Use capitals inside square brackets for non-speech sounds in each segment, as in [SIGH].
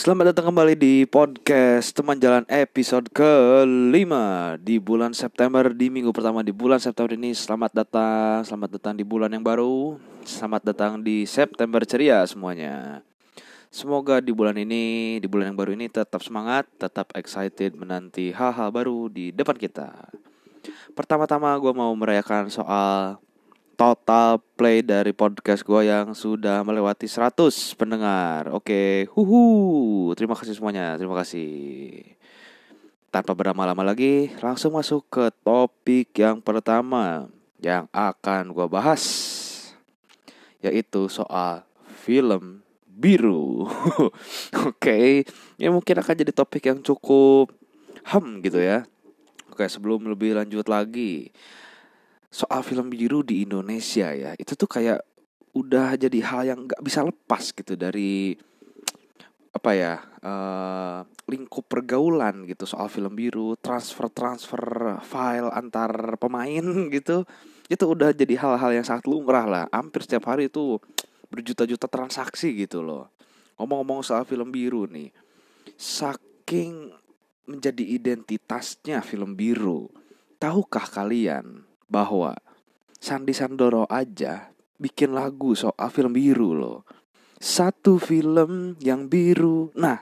Selamat datang kembali di podcast Teman Jalan episode kelima Di bulan September, di minggu pertama di bulan September ini. Selamat datang, selamat datang di bulan yang baru. Selamat datang di September ceria semuanya. Semoga di bulan ini, di bulan yang baru ini tetap semangat Tetap excited menanti hal-hal baru di depan kita. Pertama-tama gue mau merayakan soal total play dari podcast gue yang sudah melewati 100 pendengar. Oke, huhu. Terima kasih semuanya, terima kasih. Tanpa berlama-lama lagi, langsung masuk ke topik yang pertama yang akan gue bahas. Yaitu soal film biru. [LAUGHS] Oke, ya mungkin akan jadi topik yang cukup ham gitu ya. Oke, sebelum lebih lanjut lagi, soal film biru di Indonesia ya itu tuh kayak udah jadi hal yang nggak bisa lepas gitu dari apa ya uh, lingkup pergaulan gitu soal film biru transfer transfer file antar pemain [LAUGHS] gitu itu udah jadi hal-hal yang sangat lumrah lah. Hampir setiap hari itu berjuta-juta transaksi gitu loh. Ngomong-ngomong soal film biru nih saking menjadi identitasnya film biru tahukah kalian bahwa Sandi Sandoro aja bikin lagu soal film biru loh. Satu film yang biru. Nah,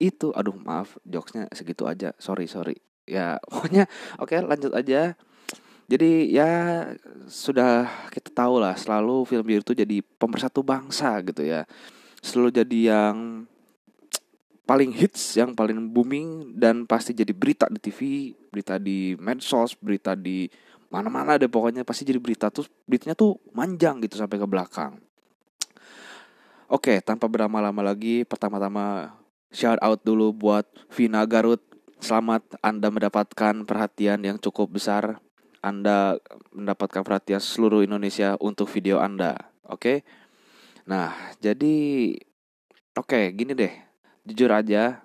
itu aduh maaf jokesnya segitu aja. Sorry, sorry. Ya, [LAUGHS] pokoknya oke okay, lanjut aja. Jadi ya sudah kita tahu lah selalu film biru itu jadi pemersatu bangsa gitu ya. Selalu jadi yang paling hits, yang paling booming dan pasti jadi berita di TV, berita di medsos, berita di mana-mana deh pokoknya pasti jadi berita tuh beritnya tuh manjang gitu sampai ke belakang. Oke tanpa berlama-lama lagi pertama-tama shout out dulu buat Vina Garut. Selamat anda mendapatkan perhatian yang cukup besar. Anda mendapatkan perhatian seluruh Indonesia untuk video anda. Oke? Nah jadi oke gini deh. Jujur aja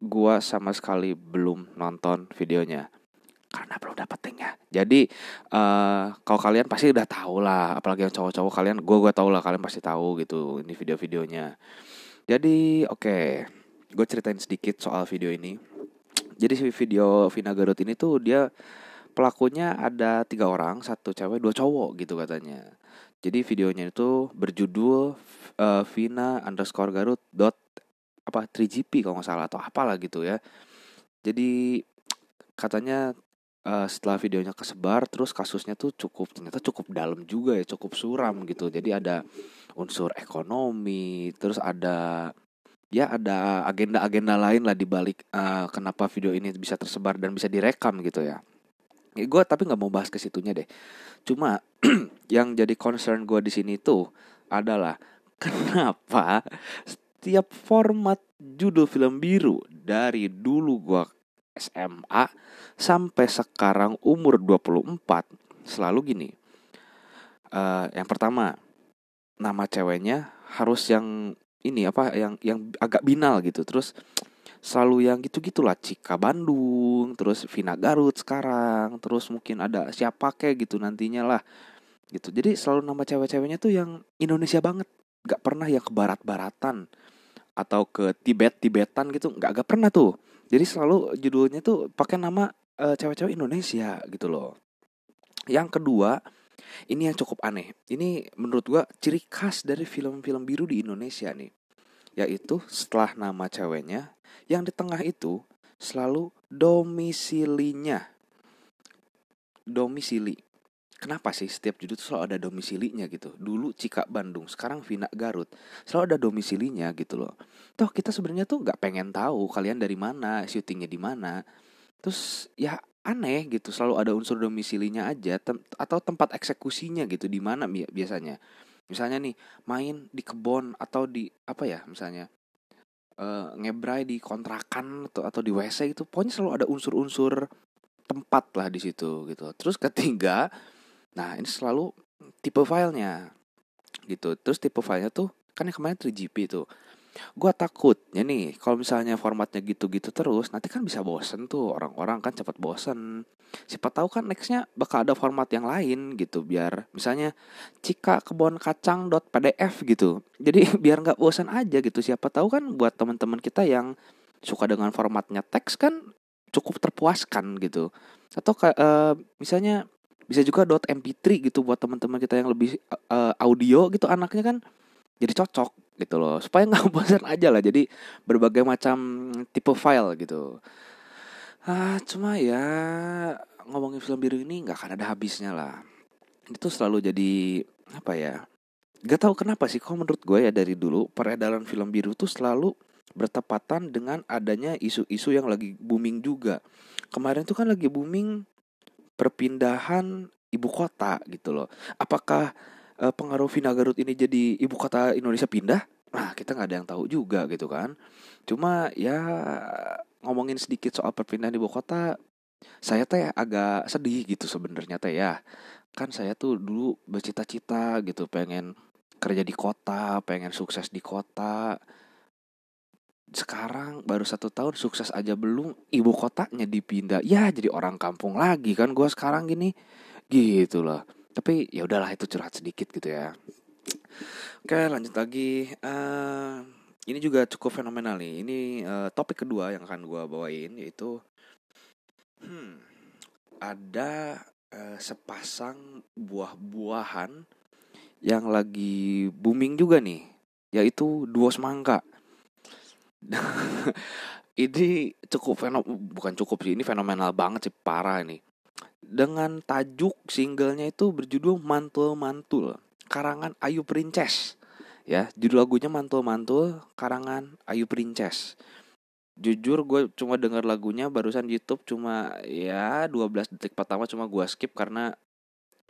gua sama sekali belum nonton videonya karena belum dapat linknya. Jadi uh, kalau kalian pasti udah tahu lah, apalagi yang cowok-cowok kalian, gue gue tau lah kalian pasti tahu gitu ini video-videonya. Jadi oke, okay, gue ceritain sedikit soal video ini. Jadi si video Vina Garut ini tuh dia pelakunya ada tiga orang, satu cewek, dua cowok gitu katanya. Jadi videonya itu berjudul uh, Vina underscore Garut dot apa 3GP kalau nggak salah atau apalah gitu ya. Jadi katanya uh, setelah videonya kesebar terus kasusnya tuh cukup ternyata cukup dalam juga ya cukup suram gitu jadi ada unsur ekonomi terus ada ya ada agenda-agenda lain lah di balik uh, kenapa video ini bisa tersebar dan bisa direkam gitu ya. ya gue tapi nggak mau bahas ke situnya deh. Cuma [CLEARS THROAT] yang jadi concern gue di sini tuh adalah [LAUGHS] kenapa setiap format judul film biru dari dulu gue SMA sampai sekarang umur 24 selalu gini. Uh, yang pertama, nama ceweknya harus yang ini apa yang yang agak binal gitu. Terus selalu yang gitu-gitulah Cika Bandung, terus Vina Garut sekarang, terus mungkin ada siapa kayak gitu nantinya lah. Gitu. Jadi selalu nama cewek-ceweknya tuh yang Indonesia banget. Gak pernah yang ke barat-baratan atau ke Tibet-Tibetan gitu. Gak, gak pernah tuh. Jadi selalu judulnya tuh pakai nama uh, cewek-cewek Indonesia gitu loh. Yang kedua, ini yang cukup aneh. Ini menurut gua ciri khas dari film-film biru di Indonesia nih. Yaitu setelah nama ceweknya, yang di tengah itu selalu domisilinya. Domisili. Kenapa sih setiap judul tuh selalu ada domisilinya gitu? Dulu Cika Bandung, sekarang Vina Garut. Selalu ada domisilinya gitu loh. Toh kita sebenarnya tuh nggak pengen tahu kalian dari mana, syutingnya di mana terus ya aneh gitu selalu ada unsur domisilinya aja tem atau tempat eksekusinya gitu di mana biasanya misalnya nih main di kebon atau di apa ya misalnya uh, ngebrai di kontrakan atau atau di wc itu pokoknya selalu ada unsur-unsur tempat lah di situ gitu terus ketiga nah ini selalu tipe filenya gitu. Terus tipe filenya tuh kan yang kemarin 3GP tuh. Gue takutnya nih kalau misalnya formatnya gitu-gitu terus nanti kan bisa bosen tuh orang-orang kan cepat bosen. Siapa tahu kan nextnya bakal ada format yang lain gitu biar misalnya cika kebon kacang pdf gitu. Jadi [LAUGHS] biar nggak bosan aja gitu. Siapa tahu kan buat teman-teman kita yang suka dengan formatnya teks kan cukup terpuaskan gitu. Atau uh, misalnya bisa juga .mp3 gitu buat teman-teman kita yang lebih uh, audio gitu anaknya kan jadi cocok gitu loh. Supaya nggak [LAUGHS] bosan aja lah jadi berbagai macam tipe file gitu. Ah cuma ya ngomongin film biru ini nggak akan ada habisnya lah. Itu selalu jadi apa ya Gak tahu kenapa sih kok menurut gue ya dari dulu peredaran film biru tuh selalu bertepatan dengan adanya isu-isu yang lagi booming juga. Kemarin tuh kan lagi booming perpindahan ibu kota gitu loh. Apakah uh, pengaruh Vina Garut ini jadi ibu kota Indonesia pindah? Nah, kita nggak ada yang tahu juga gitu kan. Cuma ya ngomongin sedikit soal perpindahan ibu kota, saya teh agak sedih gitu sebenarnya teh ya. Kan saya tuh dulu bercita-cita gitu pengen kerja di kota, pengen sukses di kota. Sekarang baru satu tahun sukses aja belum, ibu kotanya dipindah. Ya jadi orang kampung lagi kan gue sekarang gini, gitu loh. Tapi ya udahlah itu curhat sedikit gitu ya. Oke lanjut lagi. Uh, ini juga cukup fenomenal nih. Ini uh, topik kedua yang akan gue bawain yaitu hmm, ada uh, sepasang buah-buahan yang lagi booming juga nih yaitu duo semangka [LAUGHS] ini cukup fenom bukan cukup sih ini fenomenal banget sih parah nih dengan tajuk singlenya itu berjudul Mantul Mantul karangan Ayu Princess ya judul lagunya Mantul Mantul karangan Ayu Princess jujur gue cuma dengar lagunya barusan YouTube cuma ya 12 detik pertama cuma gue skip karena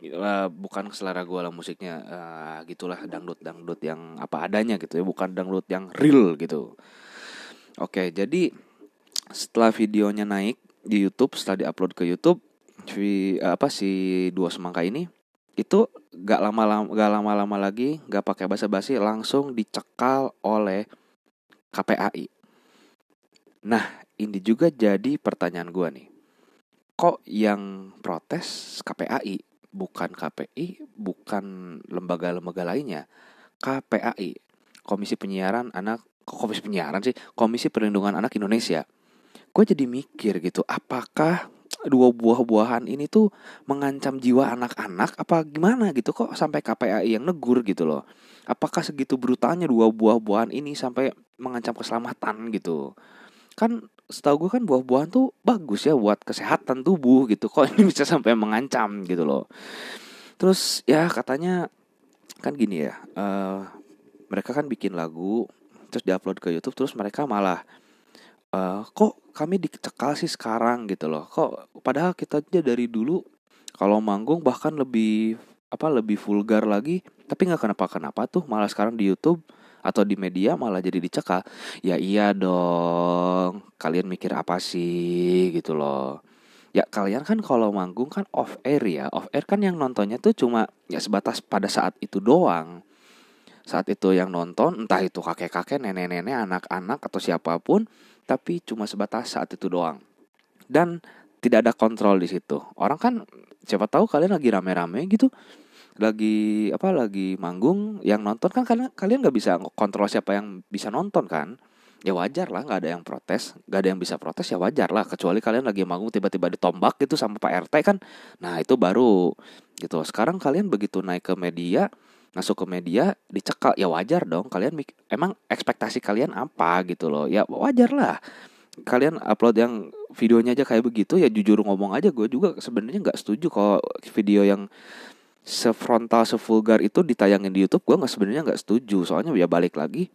uh, bukan selera gue lah musiknya uh, gitulah dangdut dangdut yang apa adanya gitu ya bukan dangdut yang real gitu oke jadi setelah videonya naik di YouTube setelah diupload ke YouTube si apa si dua semangka ini itu gak lama-lama gak lama-lama lagi gak pakai basa-basi langsung dicekal oleh KPAI. Nah ini juga jadi pertanyaan gue nih, kok yang protes KPAI bukan KPI bukan lembaga-lembaga lainnya KPAI Komisi Penyiaran Anak Komisi Penyiaran sih Komisi Perlindungan Anak Indonesia gue jadi mikir gitu apakah dua buah-buahan ini tuh mengancam jiwa anak-anak apa gimana gitu kok sampai KPAI yang negur gitu loh. Apakah segitu brutalnya dua buah-buahan ini sampai mengancam keselamatan gitu. Kan setahu gue kan buah-buahan tuh bagus ya buat kesehatan tubuh gitu. Kok ini bisa sampai mengancam gitu loh. Terus ya katanya kan gini ya. Uh, mereka kan bikin lagu terus diupload ke YouTube terus mereka malah uh, kok kami dicekal sih sekarang? gitu loh. Kok padahal kita aja dari dulu kalau manggung bahkan lebih apa lebih vulgar lagi tapi nggak kenapa kenapa tuh malah sekarang di YouTube atau di media malah jadi dicekal. Ya iya dong kalian mikir apa sih? gitu loh. Ya kalian kan kalau manggung kan off air ya. Off air kan yang nontonnya tuh cuma ya sebatas pada saat itu doang saat itu yang nonton entah itu kakek-kakek nenek-nenek anak-anak atau siapa pun tapi cuma sebatas saat itu doang. Dan tidak ada kontrol di situ. Orang kan siapa tahu kalian lagi rame-rame gitu. Lagi apa lagi manggung yang nonton kan kalian kalian nggak bisa kontrol siapa yang bisa nonton kan. Ya wajar lah nggak ada yang protes. Nggak ada yang bisa protes ya wajar lah. Kecuali kalian lagi manggung tiba-tiba ditombak gitu sama Pak RT kan. Nah itu baru gitu. Sekarang kalian begitu naik ke media masuk ke media dicekal ya wajar dong kalian emang ekspektasi kalian apa gitu loh. Ya wajar lah. Kalian upload yang videonya aja kayak begitu ya jujur ngomong aja gue juga sebenarnya nggak setuju kalau video yang sefrontal sevulgar itu ditayangin di YouTube gue nggak sebenarnya nggak setuju. Soalnya ya balik lagi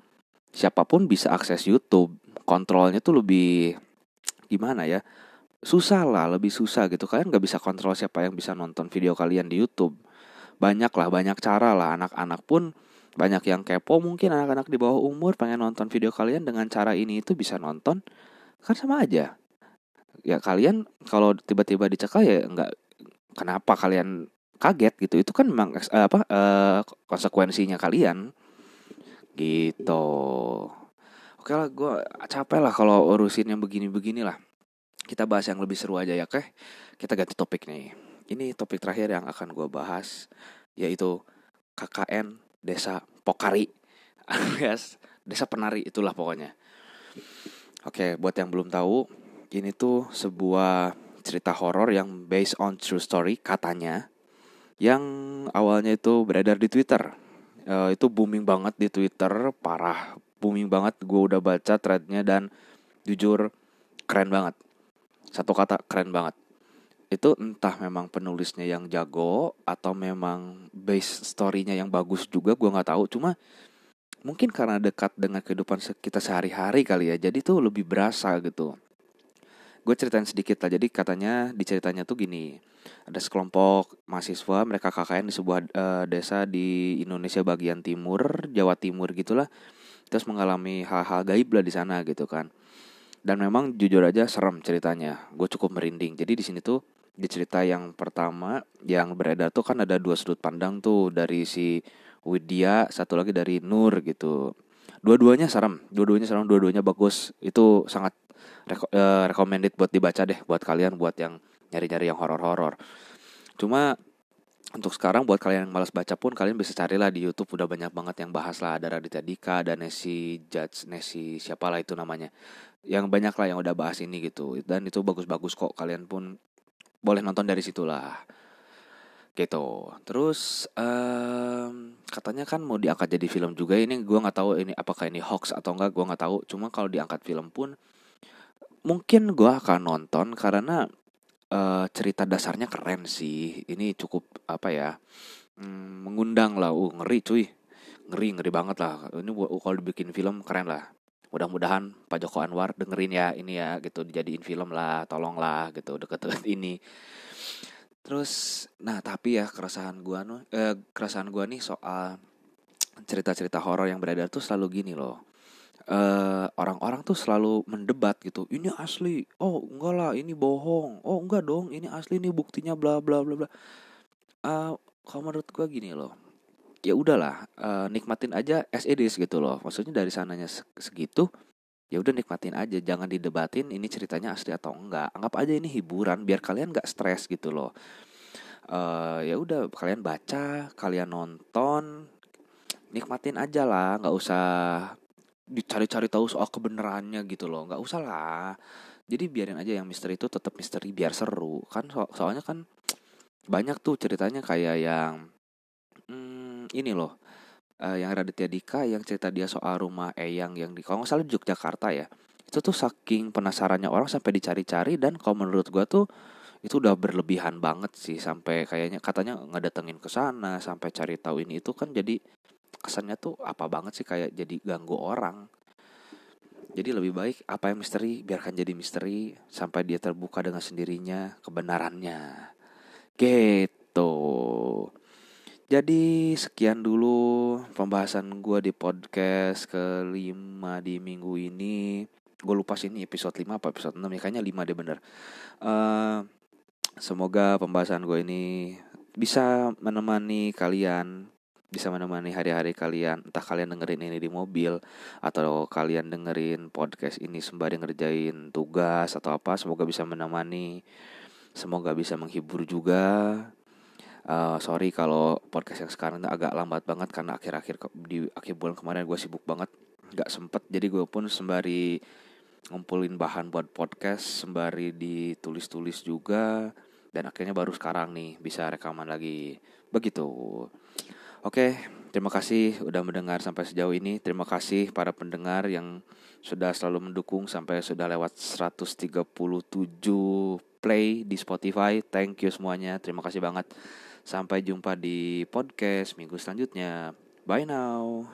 siapa pun bisa akses YouTube. Kontrolnya tuh lebih gimana ya? Susah lah lebih susah gitu. Kalian nggak bisa kontrol siapa yang bisa nonton video kalian di YouTube banyak lah banyak cara lah anak-anak pun banyak yang kepo mungkin anak-anak di bawah umur pengen nonton video kalian dengan cara ini itu bisa nonton kan sama aja ya kalian kalau tiba-tiba dicekal ya nggak kenapa kalian kaget gitu itu kan memang eh, apa eh, konsekuensinya kalian gitu Oke lah, gue capek lah kalau urusin yang begini-begini lah. Kita bahas yang lebih seru aja ya, oke? Kita ganti topik nih. Ini topik terakhir yang akan gue bahas, yaitu KKN Desa Pokari. [LAUGHS] yes, Desa Penari itulah pokoknya. Oke, buat yang belum tahu, ini tuh sebuah cerita horor yang based on true story katanya yang awalnya itu beredar di Twitter. Uh, itu booming banget di Twitter, parah booming banget gue udah baca threadnya dan jujur keren banget satu kata keren banget itu entah memang penulisnya yang jago atau memang base storynya yang bagus juga gue nggak tahu. Cuma mungkin karena dekat dengan kehidupan kita sehari-hari kali ya jadi tuh lebih berasa gitu. Gue ceritain sedikit lah. Jadi katanya di ceritanya tuh gini. Ada sekelompok mahasiswa mereka KKN di sebuah uh, desa di Indonesia bagian timur Jawa Timur gitulah. Terus mengalami hal-hal gaib lah di sana gitu kan. Dan memang jujur aja serem ceritanya. Gue cukup merinding. Jadi di sini tuh di cerita yang pertama yang beredar tuh kan ada dua sudut pandang tuh dari si Widya satu lagi dari Nur gitu. Dua-duanya serem dua-duanya serem dua-duanya bagus. Itu sangat reko uh, recommended buat dibaca deh buat kalian buat yang nyari-nyari yang horor-horor. Cuma untuk sekarang buat kalian yang malas baca pun kalian bisa carilah di YouTube udah banyak banget yang bahas lah ada Raditya Dika ada Nesi Judge Nesi siapa lah itu namanya. Yang banyak lah yang udah bahas ini gitu dan itu bagus-bagus kok kalian pun boleh nonton dari situlah gitu terus um, katanya kan mau diangkat jadi film juga ini gue nggak tahu ini apakah ini hoax atau enggak gue nggak tahu cuma kalau diangkat film pun mungkin gue akan nonton karena uh, cerita dasarnya keren sih. Ini cukup apa ya? Hmm, mengundang lah. Uh, ngeri cuy. Ngeri, ngeri banget lah. Ini uh, kalau dibikin film keren lah. Mudah-mudahan Pak Joko Anwar dengerin ya ini ya gitu. Dijadiin film lah, tolonglah gitu. Deket-deket [LAUGHS] ini. Terus nah tapi ya keresahan gua eh, keresahan gua nih soal cerita-cerita horor yang beredar tuh selalu gini loh. Eh, orang-orang tuh selalu mendebat gitu. Ini asli. Oh enggak lah ini bohong. Oh enggak dong ini asli ini buktinya bla bla bla bla. Uh, kalau menurut gua gini loh ya udahlah uh, nikmatin aja as it is gitu loh. Maksudnya dari sananya segitu ya udah nikmatin aja. Jangan didebatin ini ceritanya asli atau enggak. Anggap aja ini hiburan biar kalian nggak stres gitu loh. Uh, ya udah kalian baca kalian nonton nikmatin aja lah. Nggak usah dicari-cari tahu soal kebenarannya gitu loh. Nggak usah lah. Jadi biarin aja yang misteri itu tetap misteri biar seru. Kan so soalnya kan banyak tuh ceritanya kayak yang ini loh uh, yang Raditya Dika yang cerita dia soal rumah Eyang yang di kalau nggak salah di Yogyakarta ya itu tuh saking penasarannya orang sampai dicari-cari dan kalau menurut gua tuh itu udah berlebihan banget sih sampai kayaknya katanya ngedatengin ke sana sampai cari tahu ini itu kan jadi kesannya tuh apa banget sih kayak jadi ganggu orang. Jadi lebih baik apa yang misteri biarkan jadi misteri sampai dia terbuka dengan sendirinya kebenarannya. Gitu jadi sekian dulu pembahasan gue di podcast kelima di minggu ini. Gue lupa sih ini episode 5 apa episode 6 ya kayaknya 5 deh bener. Uh, semoga pembahasan gue ini bisa menemani kalian bisa menemani hari-hari kalian. Entah kalian dengerin ini di mobil atau kalian dengerin podcast ini sembari ngerjain tugas atau apa semoga bisa menemani. Semoga bisa menghibur juga uh, sorry kalau podcast yang sekarang agak lambat banget karena akhir-akhir di akhir bulan kemarin gue sibuk banget nggak sempet jadi gue pun sembari ngumpulin bahan buat podcast sembari ditulis-tulis juga dan akhirnya baru sekarang nih bisa rekaman lagi begitu Oke, terima kasih udah mendengar sampai sejauh ini. Terima kasih para pendengar yang sudah selalu mendukung sampai sudah lewat 137 play di Spotify. Thank you semuanya. Terima kasih banget. Sampai jumpa di podcast minggu selanjutnya. Bye now.